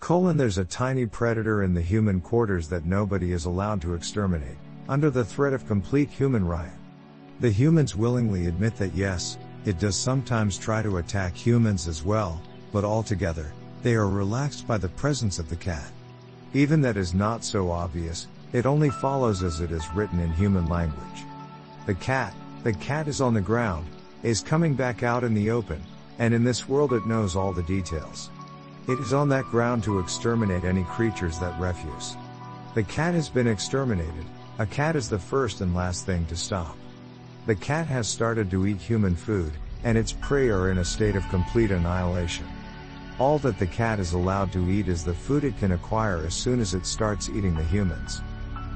Colon there's a tiny predator in the human quarters that nobody is allowed to exterminate under the threat of complete human riot. The humans willingly admit that yes, it does sometimes try to attack humans as well, but altogether, they are relaxed by the presence of the cat. Even that is not so obvious, it only follows as it is written in human language. The cat, the cat is on the ground, is coming back out in the open, and in this world it knows all the details. It is on that ground to exterminate any creatures that refuse. The cat has been exterminated, a cat is the first and last thing to stop. The cat has started to eat human food, and its prey are in a state of complete annihilation. All that the cat is allowed to eat is the food it can acquire as soon as it starts eating the humans.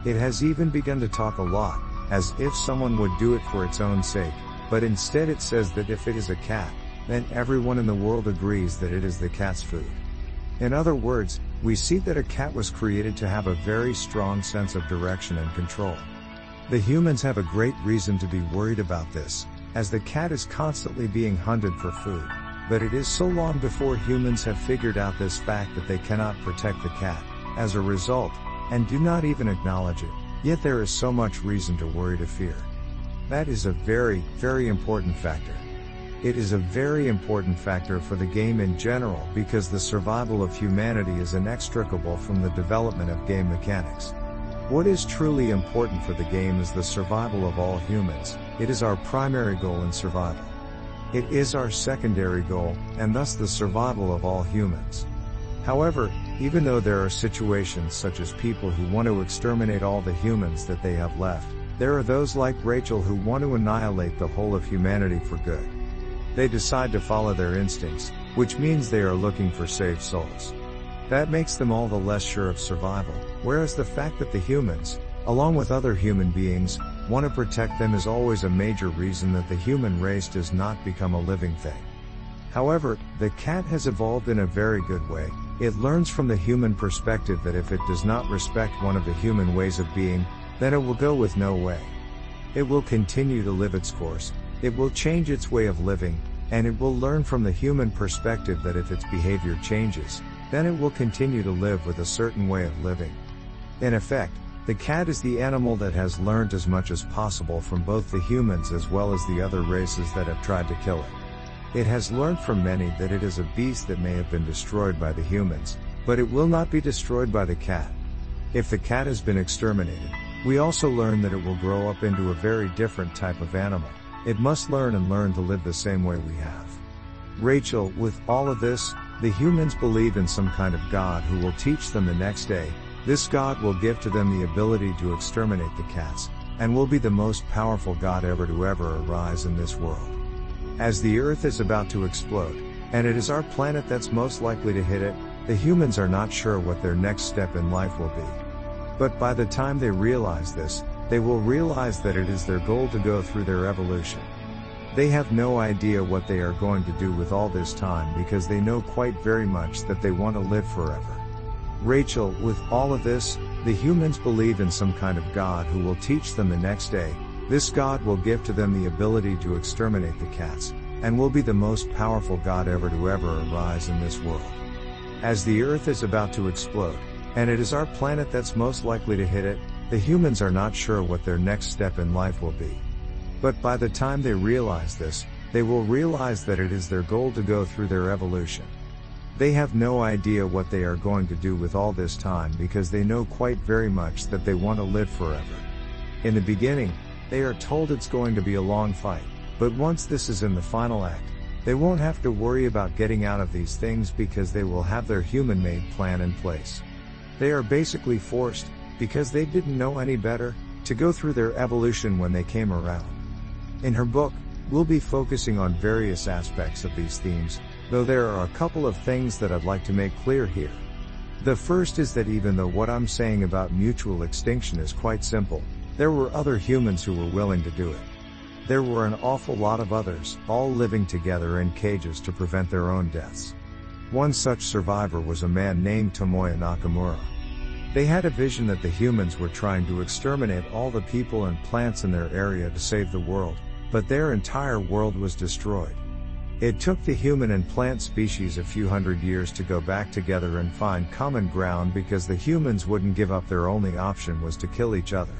It has even begun to talk a lot, as if someone would do it for its own sake, but instead it says that if it is a cat, then everyone in the world agrees that it is the cat's food. In other words, we see that a cat was created to have a very strong sense of direction and control. The humans have a great reason to be worried about this, as the cat is constantly being hunted for food. But it is so long before humans have figured out this fact that they cannot protect the cat, as a result, and do not even acknowledge it, yet there is so much reason to worry to fear. That is a very, very important factor. It is a very important factor for the game in general because the survival of humanity is inextricable from the development of game mechanics. What is truly important for the game is the survival of all humans, it is our primary goal in survival. It is our secondary goal, and thus the survival of all humans. However, even though there are situations such as people who want to exterminate all the humans that they have left, there are those like Rachel who want to annihilate the whole of humanity for good. They decide to follow their instincts, which means they are looking for saved souls. That makes them all the less sure of survival, whereas the fact that the humans, along with other human beings, want to protect them is always a major reason that the human race does not become a living thing. However, the cat has evolved in a very good way, it learns from the human perspective that if it does not respect one of the human ways of being, then it will go with no way. It will continue to live its course, it will change its way of living, and it will learn from the human perspective that if its behavior changes, then it will continue to live with a certain way of living. In effect, the cat is the animal that has learned as much as possible from both the humans as well as the other races that have tried to kill it. It has learned from many that it is a beast that may have been destroyed by the humans, but it will not be destroyed by the cat. If the cat has been exterminated, we also learn that it will grow up into a very different type of animal. It must learn and learn to live the same way we have. Rachel, with all of this, the humans believe in some kind of God who will teach them the next day. This God will give to them the ability to exterminate the cats, and will be the most powerful God ever to ever arise in this world. As the earth is about to explode, and it is our planet that's most likely to hit it, the humans are not sure what their next step in life will be. But by the time they realize this, they will realize that it is their goal to go through their evolution. They have no idea what they are going to do with all this time because they know quite very much that they want to live forever. Rachel, with all of this, the humans believe in some kind of God who will teach them the next day. This God will give to them the ability to exterminate the cats, and will be the most powerful God ever to ever arise in this world. As the earth is about to explode, and it is our planet that's most likely to hit it, the humans are not sure what their next step in life will be. But by the time they realize this, they will realize that it is their goal to go through their evolution. They have no idea what they are going to do with all this time because they know quite very much that they want to live forever. In the beginning, they are told it's going to be a long fight, but once this is in the final act, they won't have to worry about getting out of these things because they will have their human-made plan in place. They are basically forced, because they didn't know any better, to go through their evolution when they came around. In her book, we'll be focusing on various aspects of these themes, though there are a couple of things that I'd like to make clear here. The first is that even though what I'm saying about mutual extinction is quite simple, there were other humans who were willing to do it. There were an awful lot of others, all living together in cages to prevent their own deaths. One such survivor was a man named Tomoya Nakamura. They had a vision that the humans were trying to exterminate all the people and plants in their area to save the world, but their entire world was destroyed. It took the human and plant species a few hundred years to go back together and find common ground because the humans wouldn't give up their only option was to kill each other.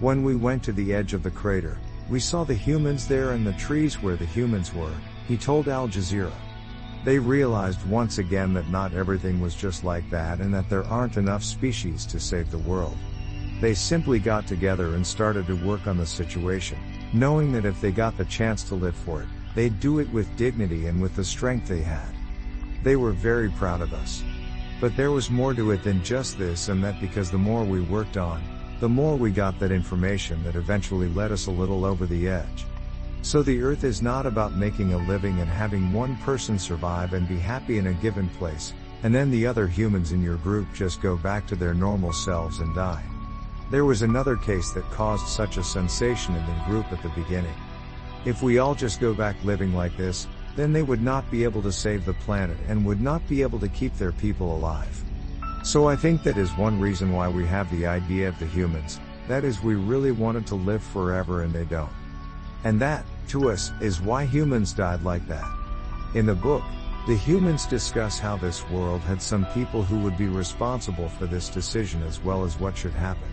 When we went to the edge of the crater, we saw the humans there and the trees where the humans were, he told Al Jazeera. They realized once again that not everything was just like that and that there aren't enough species to save the world. They simply got together and started to work on the situation, knowing that if they got the chance to live for it, they'd do it with dignity and with the strength they had. They were very proud of us. But there was more to it than just this and that because the more we worked on, the more we got that information that eventually led us a little over the edge. So the earth is not about making a living and having one person survive and be happy in a given place, and then the other humans in your group just go back to their normal selves and die. There was another case that caused such a sensation in the group at the beginning. If we all just go back living like this, then they would not be able to save the planet and would not be able to keep their people alive. So I think that is one reason why we have the idea of the humans, that is we really wanted to live forever and they don't. And that, to us, is why humans died like that. In the book, the humans discuss how this world had some people who would be responsible for this decision as well as what should happen.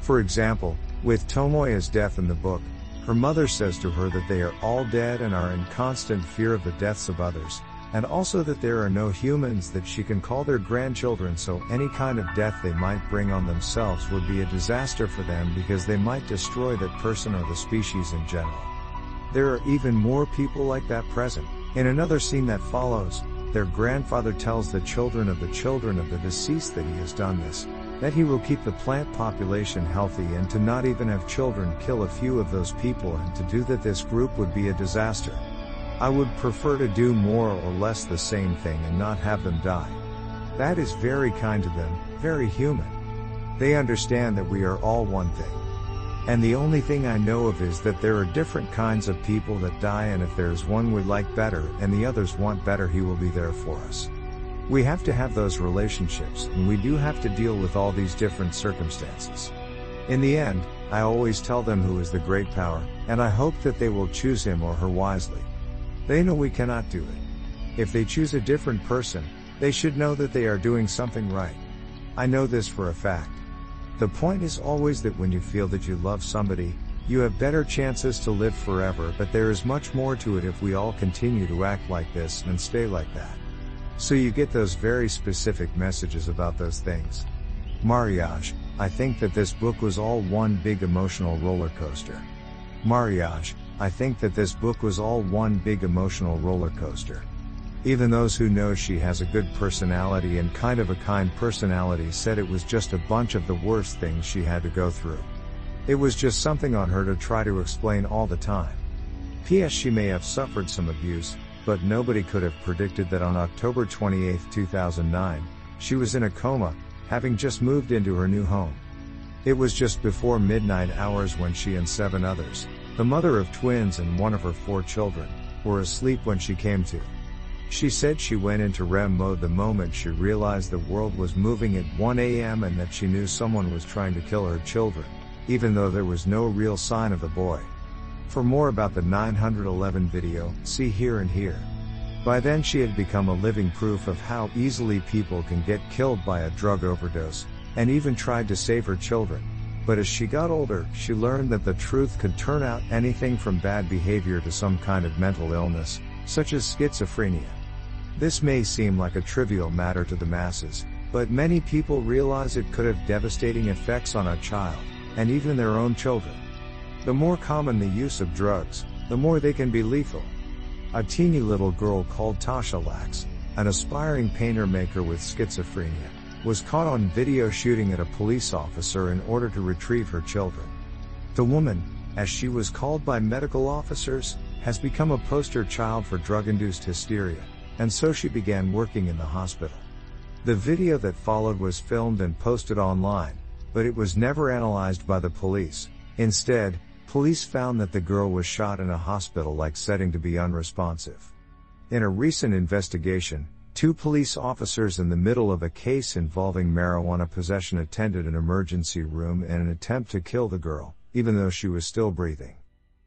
For example, with Tomoya's death in the book, her mother says to her that they are all dead and are in constant fear of the deaths of others, and also that there are no humans that she can call their grandchildren so any kind of death they might bring on themselves would be a disaster for them because they might destroy that person or the species in general. There are even more people like that present. In another scene that follows, their grandfather tells the children of the children of the deceased that he has done this, that he will keep the plant population healthy and to not even have children kill a few of those people and to do that this group would be a disaster. I would prefer to do more or less the same thing and not have them die. That is very kind to them, very human. They understand that we are all one thing. And the only thing I know of is that there are different kinds of people that die and if there's one we like better and the others want better he will be there for us. We have to have those relationships and we do have to deal with all these different circumstances. In the end, I always tell them who is the great power, and I hope that they will choose him or her wisely. They know we cannot do it. If they choose a different person, they should know that they are doing something right. I know this for a fact. The point is always that when you feel that you love somebody, you have better chances to live forever, but there is much more to it if we all continue to act like this and stay like that. So you get those very specific messages about those things. Mariage, I think that this book was all one big emotional roller coaster. Mariage, I think that this book was all one big emotional roller coaster. Even those who know she has a good personality and kind of a kind personality said it was just a bunch of the worst things she had to go through. It was just something on her to try to explain all the time. P.S. She may have suffered some abuse, but nobody could have predicted that on October 28, 2009, she was in a coma, having just moved into her new home. It was just before midnight hours when she and seven others, the mother of twins and one of her four children, were asleep when she came to. She said she went into REM mode the moment she realized the world was moving at 1 a.m. and that she knew someone was trying to kill her children, even though there was no real sign of the boy. For more about the 911 video, see here and here. By then she had become a living proof of how easily people can get killed by a drug overdose, and even tried to save her children. But as she got older, she learned that the truth could turn out anything from bad behavior to some kind of mental illness, such as schizophrenia. This may seem like a trivial matter to the masses, but many people realize it could have devastating effects on a child, and even their own children. The more common the use of drugs, the more they can be lethal. A teeny little girl called Tasha Lax, an aspiring painter maker with schizophrenia, was caught on video shooting at a police officer in order to retrieve her children. The woman, as she was called by medical officers, has become a poster child for drug induced hysteria, and so she began working in the hospital. The video that followed was filmed and posted online, but it was never analyzed by the police. Instead, police found that the girl was shot in a hospital-like setting to be unresponsive. In a recent investigation, two police officers in the middle of a case involving marijuana possession attended an emergency room in an attempt to kill the girl, even though she was still breathing.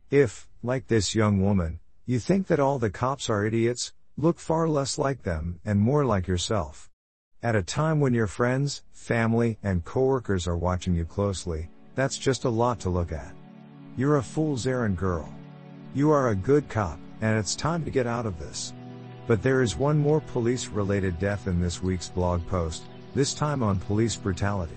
If, like this young woman, you think that all the cops are idiots, look far less like them and more like yourself. At a time when your friends, family, and coworkers are watching you closely, that's just a lot to look at. You're a fool's errand girl. You are a good cop, and it's time to get out of this. But there is one more police related death in this week's blog post, this time on police brutality.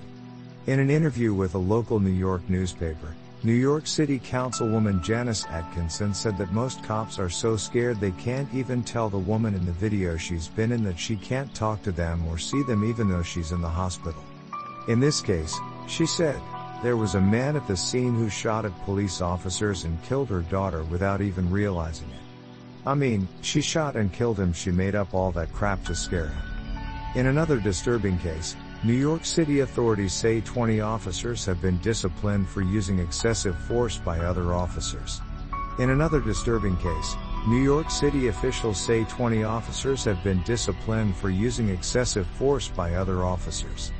In an interview with a local New York newspaper, New York City Councilwoman Janice Atkinson said that most cops are so scared they can't even tell the woman in the video she's been in that she can't talk to them or see them even though she's in the hospital. In this case, she said, there was a man at the scene who shot at police officers and killed her daughter without even realizing it. I mean, she shot and killed him she made up all that crap to scare him. In another disturbing case, New York City authorities say 20 officers have been disciplined for using excessive force by other officers. In another disturbing case, New York City officials say 20 officers have been disciplined for using excessive force by other officers.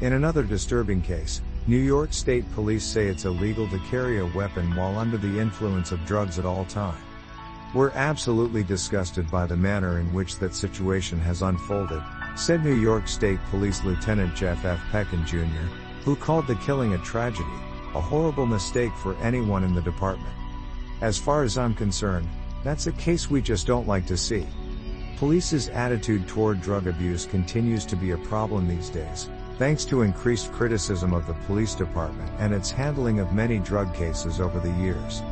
In another disturbing case, New York State Police say it's illegal to carry a weapon while under the influence of drugs at all time. We're absolutely disgusted by the manner in which that situation has unfolded, said New York State Police Lieutenant Jeff F. Peckin Jr., who called the killing a tragedy, a horrible mistake for anyone in the department. As far as I'm concerned, that's a case we just don't like to see. Police's attitude toward drug abuse continues to be a problem these days, thanks to increased criticism of the police department and its handling of many drug cases over the years.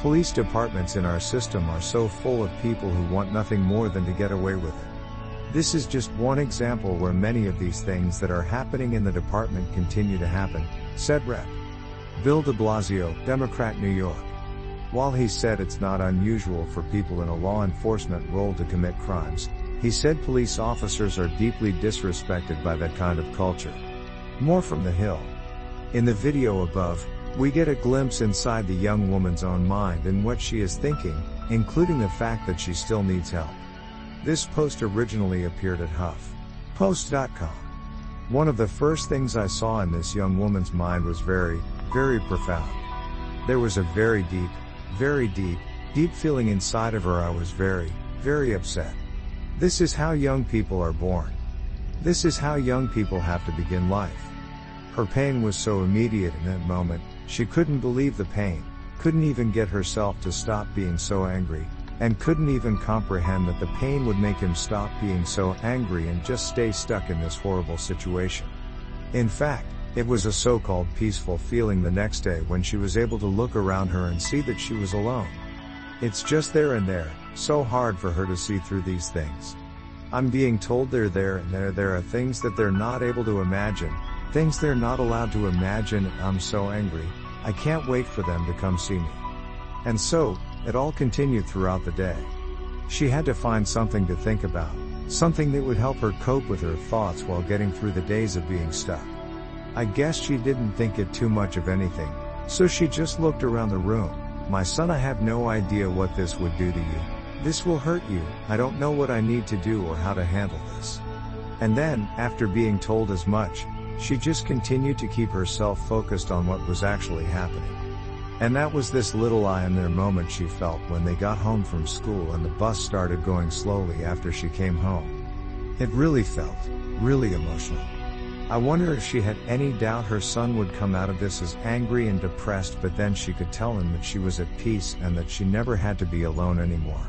Police departments in our system are so full of people who want nothing more than to get away with it. This is just one example where many of these things that are happening in the department continue to happen, said Rep. Bill de Blasio, Democrat New York. While he said it's not unusual for people in a law enforcement role to commit crimes, he said police officers are deeply disrespected by that kind of culture. More from the Hill. In the video above, we get a glimpse inside the young woman's own mind and what she is thinking, including the fact that she still needs help. This post originally appeared at HuffPost.com. One of the first things I saw in this young woman's mind was very, very profound. There was a very deep, very deep, deep feeling inside of her I was very, very upset. This is how young people are born. This is how young people have to begin life. Her pain was so immediate in that moment, she couldn't believe the pain, couldn't even get herself to stop being so angry, and couldn't even comprehend that the pain would make him stop being so angry and just stay stuck in this horrible situation. In fact, it was a so-called peaceful feeling the next day when she was able to look around her and see that she was alone. It's just there and there, so hard for her to see through these things. I'm being told they're there and there there are things that they're not able to imagine, things they're not allowed to imagine, I'm so angry, I can't wait for them to come see me. And so, it all continued throughout the day. She had to find something to think about, something that would help her cope with her thoughts while getting through the days of being stuck. I guess she didn't think it too much of anything, so she just looked around the room. My son, I have no idea what this would do to you. This will hurt you, I don't know what I need to do or how to handle this. And then, after being told as much, she just continued to keep herself focused on what was actually happening. And that was this little there moment she felt when they got home from school and the bus started going slowly after she came home. It really felt, really emotional. I wonder if she had any doubt her son would come out of this as angry and depressed but then she could tell him that she was at peace and that she never had to be alone anymore.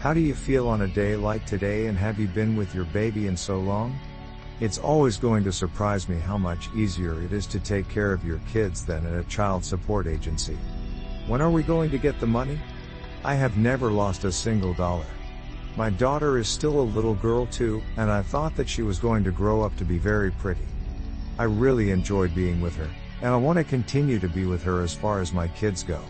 How do you feel on a day like today and have you been with your baby in so long? It's always going to surprise me how much easier it is to take care of your kids than at a child support agency. When are we going to get the money? I have never lost a single dollar. My daughter is still a little girl too, and I thought that she was going to grow up to be very pretty. I really enjoyed being with her, and I want to continue to be with her as far as my kids go.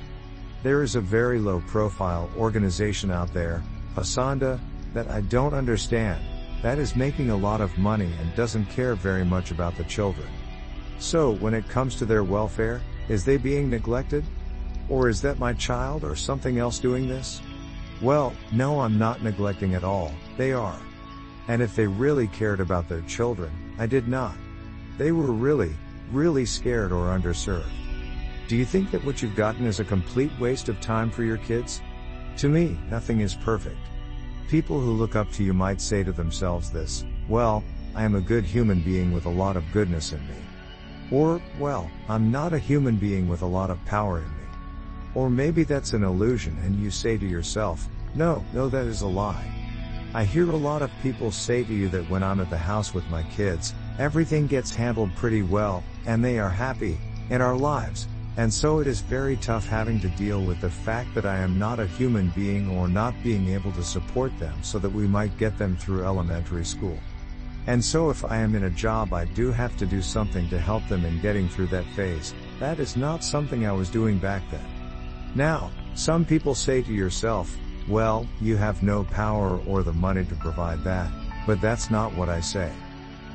There is a very low profile organization out there, Pasanda, that I don't understand, that is making a lot of money and doesn't care very much about the children. So, when it comes to their welfare, is they being neglected? Or is that my child or something else doing this? Well, no, I'm not neglecting at all, they are. And if they really cared about their children, I did not. They were really, really scared or underserved. Do you think that what you've gotten is a complete waste of time for your kids? To me, nothing is perfect. People who look up to you might say to themselves this, well, I am a good human being with a lot of goodness in me. Or, well, I'm not a human being with a lot of power in me. Or maybe that's an illusion and you say to yourself, no, no, that is a lie. I hear a lot of people say to you that when I'm at the house with my kids, everything gets handled pretty well, and they are happy, in our lives, and so it is very tough having to deal with the fact that I am not a human being or not being able to support them so that we might get them through elementary school. And so if I am in a job I do have to do something to help them in getting through that phase, that is not something I was doing back then. Now, some people say to yourself, well, you have no power or the money to provide that, but that's not what I say.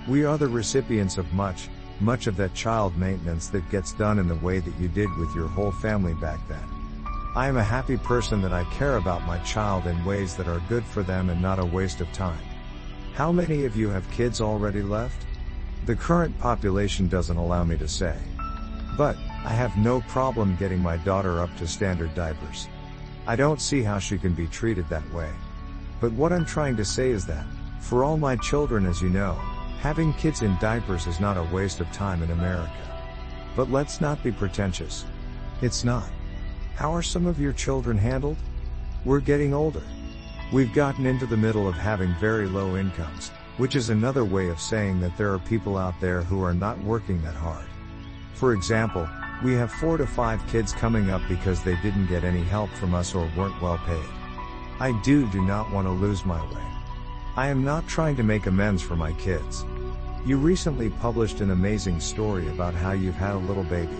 We are the recipients of much, much of that child maintenance that gets done in the way that you did with your whole family back then. I am a happy person that I care about my child in ways that are good for them and not a waste of time. How many of you have kids already left? The current population doesn't allow me to say. But, I have no problem getting my daughter up to standard diapers. I don't see how she can be treated that way. But what I'm trying to say is that, for all my children as you know, Having kids in diapers is not a waste of time in America. But let's not be pretentious. It's not. How are some of your children handled? We're getting older. We've gotten into the middle of having very low incomes, which is another way of saying that there are people out there who are not working that hard. For example, we have four to five kids coming up because they didn't get any help from us or weren't well paid. I do do not want to lose my way. I am not trying to make amends for my kids. You recently published an amazing story about how you've had a little baby.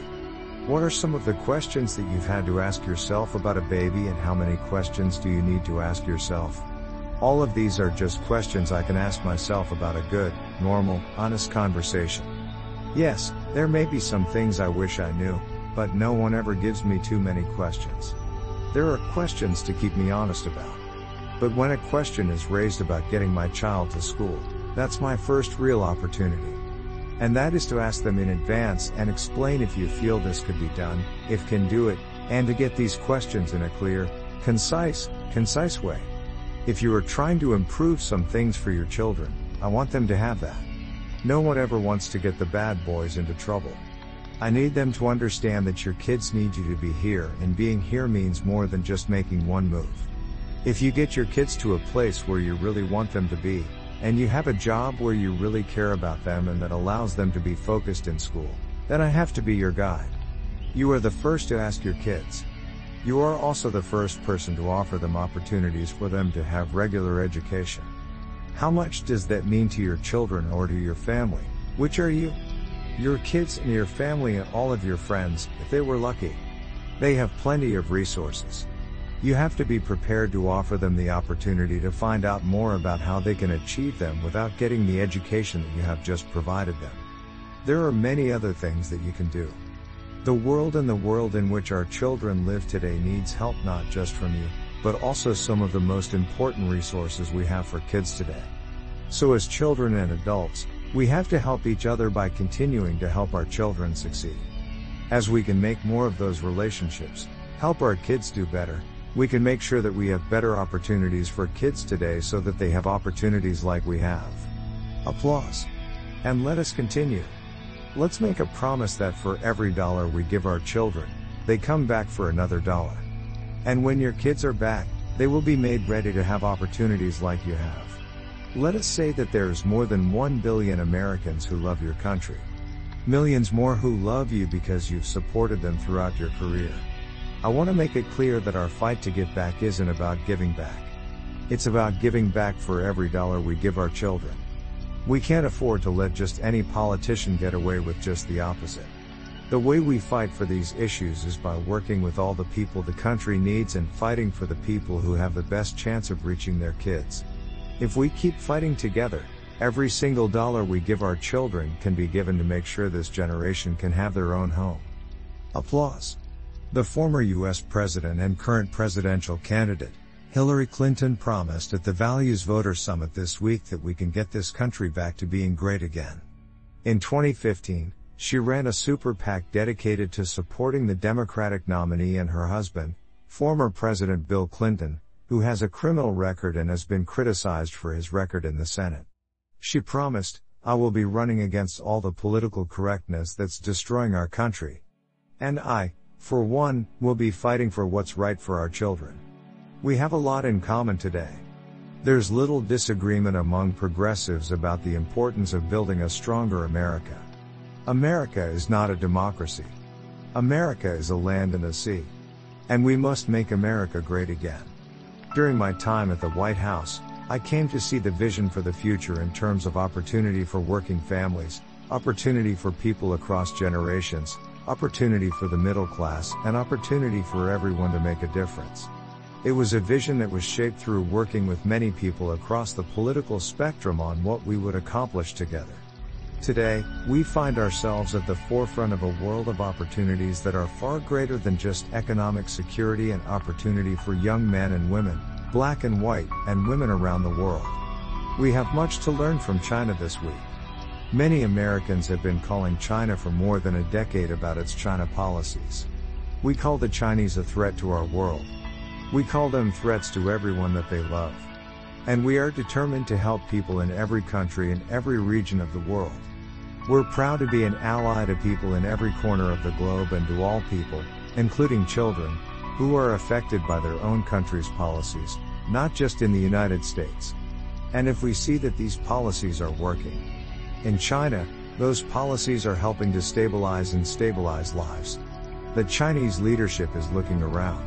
What are some of the questions that you've had to ask yourself about a baby and how many questions do you need to ask yourself? All of these are just questions I can ask myself about a good, normal, honest conversation. Yes, there may be some things I wish I knew, but no one ever gives me too many questions. There are questions to keep me honest about. But when a question is raised about getting my child to school, that's my first real opportunity. And that is to ask them in advance and explain if you feel this could be done, if can do it, and to get these questions in a clear, concise, concise way. If you are trying to improve some things for your children, I want them to have that. No one ever wants to get the bad boys into trouble. I need them to understand that your kids need you to be here and being here means more than just making one move. If you get your kids to a place where you really want them to be, and you have a job where you really care about them and that allows them to be focused in school, then I have to be your guide. You are the first to ask your kids. You are also the first person to offer them opportunities for them to have regular education. How much does that mean to your children or to your family? Which are you? Your kids and your family and all of your friends, if they were lucky. They have plenty of resources. You have to be prepared to offer them the opportunity to find out more about how they can achieve them without getting the education that you have just provided them. There are many other things that you can do. The world and the world in which our children live today needs help not just from you, but also some of the most important resources we have for kids today. So as children and adults, we have to help each other by continuing to help our children succeed. As we can make more of those relationships, help our kids do better, we can make sure that we have better opportunities for kids today so that they have opportunities like we have. Applause. And let us continue. Let's make a promise that for every dollar we give our children, they come back for another dollar. And when your kids are back, they will be made ready to have opportunities like you have. Let us say that there's more than 1 billion Americans who love your country. Millions more who love you because you've supported them throughout your career. I want to make it clear that our fight to give back isn't about giving back. It's about giving back for every dollar we give our children. We can't afford to let just any politician get away with just the opposite. The way we fight for these issues is by working with all the people the country needs and fighting for the people who have the best chance of reaching their kids. If we keep fighting together, every single dollar we give our children can be given to make sure this generation can have their own home. Applause. The former US President and current presidential candidate, Hillary Clinton promised at the Values Voter Summit this week that we can get this country back to being great again. In 2015, she ran a super PAC dedicated to supporting the Democratic nominee and her husband, former President Bill Clinton, who has a criminal record and has been criticized for his record in the Senate. She promised, I will be running against all the political correctness that's destroying our country. And I, for one, we'll be fighting for what's right for our children. We have a lot in common today. There's little disagreement among progressives about the importance of building a stronger America. America is not a democracy. America is a land and a sea. And we must make America great again. During my time at the White House, I came to see the vision for the future in terms of opportunity for working families, opportunity for people across generations, opportunity for the middle class, and opportunity for everyone to make a difference. It was a vision that was shaped through working with many people across the political spectrum on what we would accomplish together. Today, we find ourselves at the forefront of a world of opportunities that are far greater than just economic security and opportunity for young men and women, black and white, and women around the world. We have much to learn from China this week. Many Americans have been calling China for more than a decade about its China policies. We call the Chinese a threat to our world. We call them threats to everyone that they love. And we are determined to help people in every country and every region of the world. We're proud to be an ally to people in every corner of the globe and to all people, including children, who are affected by their own country's policies, not just in the United States. And if we see that these policies are working. In China, those policies are helping to stabilize and stabilize lives. The Chinese leadership is looking around.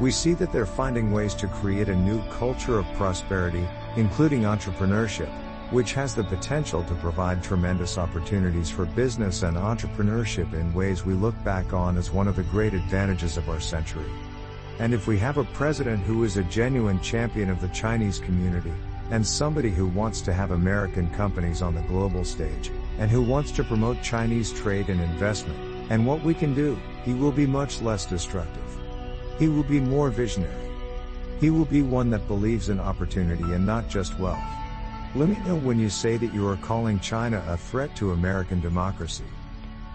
We see that they're finding ways to create a new culture of prosperity, including entrepreneurship, which has the potential to provide tremendous opportunities for business and entrepreneurship in ways we look back on as one of the great advantages of our century. And if we have a president who is a genuine champion of the Chinese community, and somebody who wants to have American companies on the global stage, and who wants to promote Chinese trade and investment, and what we can do, he will be much less destructive. He will be more visionary. He will be one that believes in opportunity and not just wealth. Let me know when you say that you are calling China a threat to American democracy.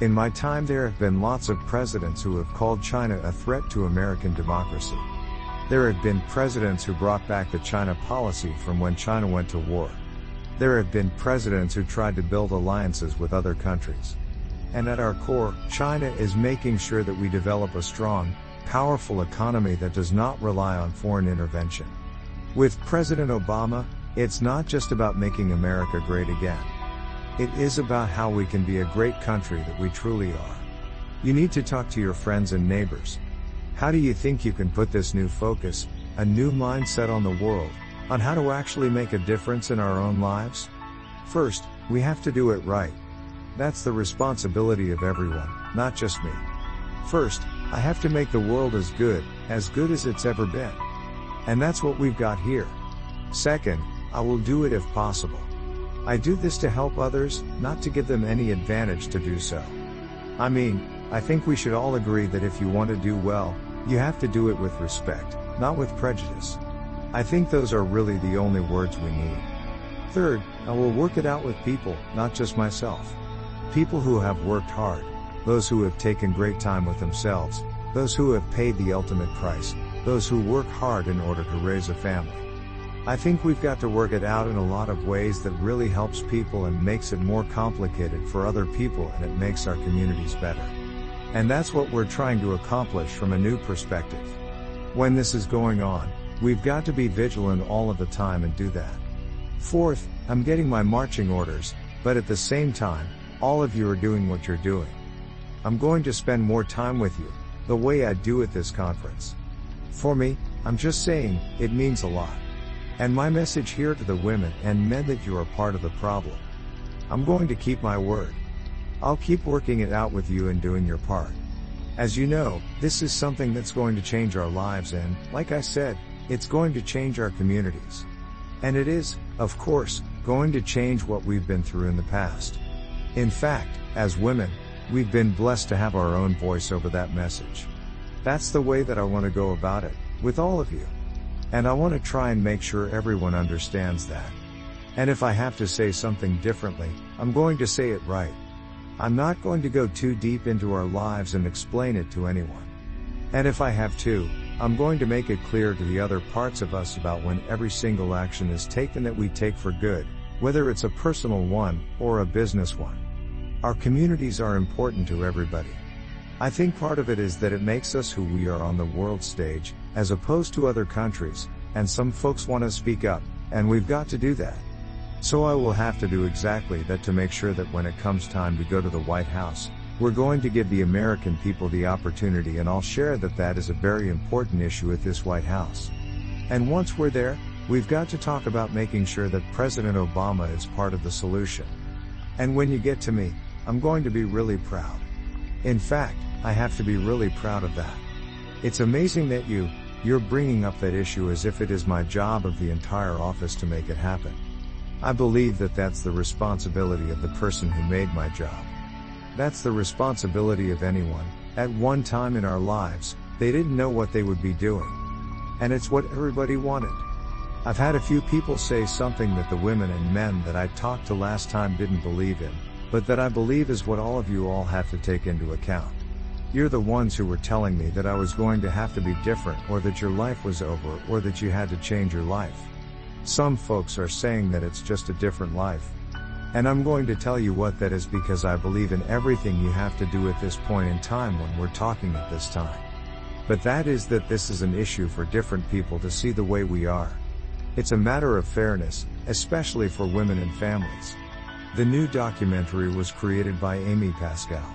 In my time there have been lots of presidents who have called China a threat to American democracy. There have been presidents who brought back the China policy from when China went to war. There have been presidents who tried to build alliances with other countries. And at our core, China is making sure that we develop a strong, powerful economy that does not rely on foreign intervention. With President Obama, it's not just about making America great again. It is about how we can be a great country that we truly are. You need to talk to your friends and neighbors. How do you think you can put this new focus, a new mindset on the world, on how to actually make a difference in our own lives? First, we have to do it right. That's the responsibility of everyone, not just me. First, I have to make the world as good, as good as it's ever been. And that's what we've got here. Second, I will do it if possible. I do this to help others, not to give them any advantage to do so. I mean, I think we should all agree that if you want to do well, you have to do it with respect, not with prejudice. I think those are really the only words we need. Third, I will work it out with people, not just myself. People who have worked hard, those who have taken great time with themselves, those who have paid the ultimate price, those who work hard in order to raise a family. I think we've got to work it out in a lot of ways that really helps people and makes it more complicated for other people and it makes our communities better. And that's what we're trying to accomplish from a new perspective. When this is going on, we've got to be vigilant all of the time and do that. Fourth, I'm getting my marching orders, but at the same time, all of you are doing what you're doing. I'm going to spend more time with you, the way I do at this conference. For me, I'm just saying, it means a lot. And my message here to the women and men that you are part of the problem. I'm going to keep my word. I'll keep working it out with you and doing your part. As you know, this is something that's going to change our lives and, like I said, it's going to change our communities. And it is, of course, going to change what we've been through in the past. In fact, as women, we've been blessed to have our own voice over that message. That's the way that I want to go about it, with all of you. And I want to try and make sure everyone understands that. And if I have to say something differently, I'm going to say it right. I'm not going to go too deep into our lives and explain it to anyone. And if I have to, I'm going to make it clear to the other parts of us about when every single action is taken that we take for good, whether it's a personal one or a business one. Our communities are important to everybody. I think part of it is that it makes us who we are on the world stage, as opposed to other countries, and some folks want to speak up, and we've got to do that. So I will have to do exactly that to make sure that when it comes time to go to the White House, we're going to give the American people the opportunity and I'll share that that is a very important issue at this White House. And once we're there, we've got to talk about making sure that President Obama is part of the solution. And when you get to me, I'm going to be really proud. In fact, I have to be really proud of that. It's amazing that you, you're bringing up that issue as if it is my job of the entire office to make it happen. I believe that that's the responsibility of the person who made my job. That's the responsibility of anyone. At one time in our lives, they didn't know what they would be doing. And it's what everybody wanted. I've had a few people say something that the women and men that I talked to last time didn't believe in, but that I believe is what all of you all have to take into account. You're the ones who were telling me that I was going to have to be different or that your life was over or that you had to change your life. Some folks are saying that it's just a different life. And I'm going to tell you what that is because I believe in everything you have to do at this point in time when we're talking at this time. But that is that this is an issue for different people to see the way we are. It's a matter of fairness, especially for women and families. The new documentary was created by Amy Pascal.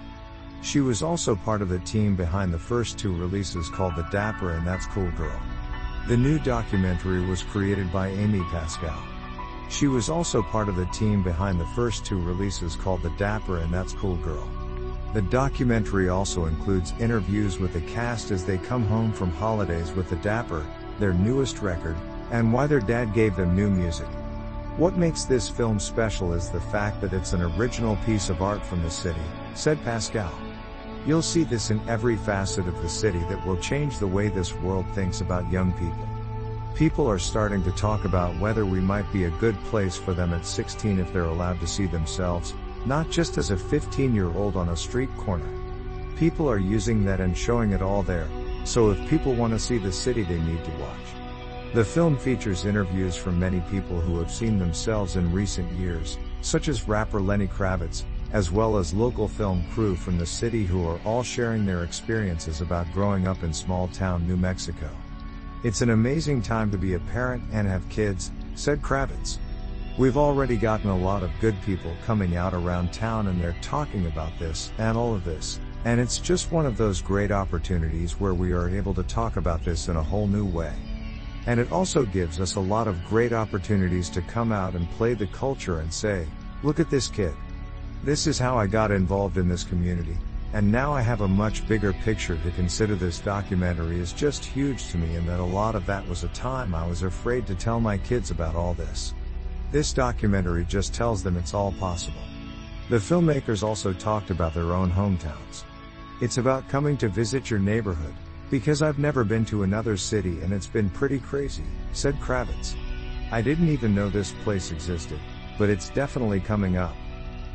She was also part of the team behind the first two releases called The Dapper and That's Cool Girl. The new documentary was created by Amy Pascal. She was also part of the team behind the first two releases called The Dapper and That's Cool Girl. The documentary also includes interviews with the cast as they come home from holidays with The Dapper, their newest record, and why their dad gave them new music. What makes this film special is the fact that it's an original piece of art from the city, said Pascal. You'll see this in every facet of the city that will change the way this world thinks about young people. People are starting to talk about whether we might be a good place for them at 16 if they're allowed to see themselves, not just as a 15 year old on a street corner. People are using that and showing it all there, so if people want to see the city they need to watch. The film features interviews from many people who have seen themselves in recent years, such as rapper Lenny Kravitz, as well as local film crew from the city who are all sharing their experiences about growing up in small town New Mexico. It's an amazing time to be a parent and have kids, said Kravitz. We've already gotten a lot of good people coming out around town and they're talking about this and all of this, and it's just one of those great opportunities where we are able to talk about this in a whole new way. And it also gives us a lot of great opportunities to come out and play the culture and say, look at this kid. This is how I got involved in this community, and now I have a much bigger picture to consider this documentary is just huge to me and that a lot of that was a time I was afraid to tell my kids about all this. This documentary just tells them it's all possible. The filmmakers also talked about their own hometowns. It's about coming to visit your neighborhood, because I've never been to another city and it's been pretty crazy, said Kravitz. I didn't even know this place existed, but it's definitely coming up.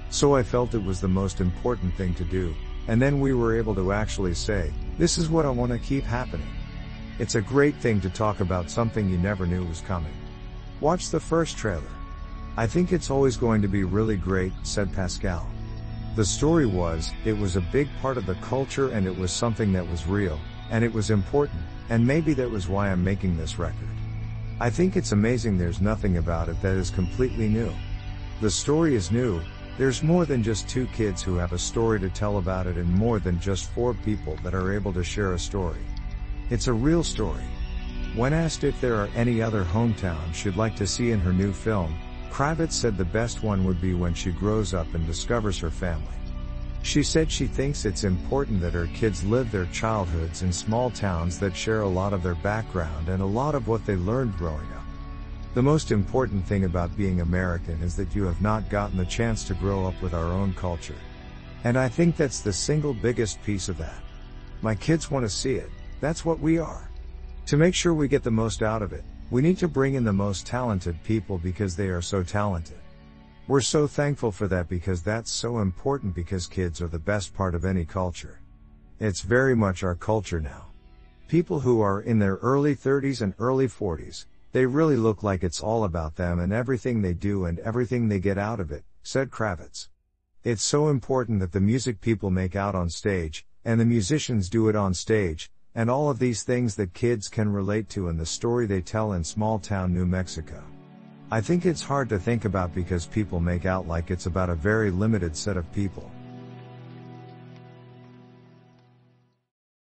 So I felt it was the most important thing to do, and then we were able to actually say, this is what I want to keep happening. It's a great thing to talk about something you never knew was coming. Watch the first trailer. I think it's always going to be really great, said Pascal. The story was, it was a big part of the culture and it was something that was real, and it was important, and maybe that was why I'm making this record. I think it's amazing there's nothing about it that is completely new. The story is new, there's more than just two kids who have a story to tell about it and more than just four people that are able to share a story. It's a real story. When asked if there are any other hometowns she'd like to see in her new film, Kravitz said the best one would be when she grows up and discovers her family. She said she thinks it's important that her kids live their childhoods in small towns that share a lot of their background and a lot of what they learned growing up. The most important thing about being American is that you have not gotten the chance to grow up with our own culture. And I think that's the single biggest piece of that. My kids want to see it, that's what we are. To make sure we get the most out of it, we need to bring in the most talented people because they are so talented. We're so thankful for that because that's so important because kids are the best part of any culture. It's very much our culture now. People who are in their early 30s and early 40s, they really look like it's all about them and everything they do and everything they get out of it, said Kravitz. It's so important that the music people make out on stage, and the musicians do it on stage, and all of these things that kids can relate to and the story they tell in small town New Mexico. I think it's hard to think about because people make out like it's about a very limited set of people.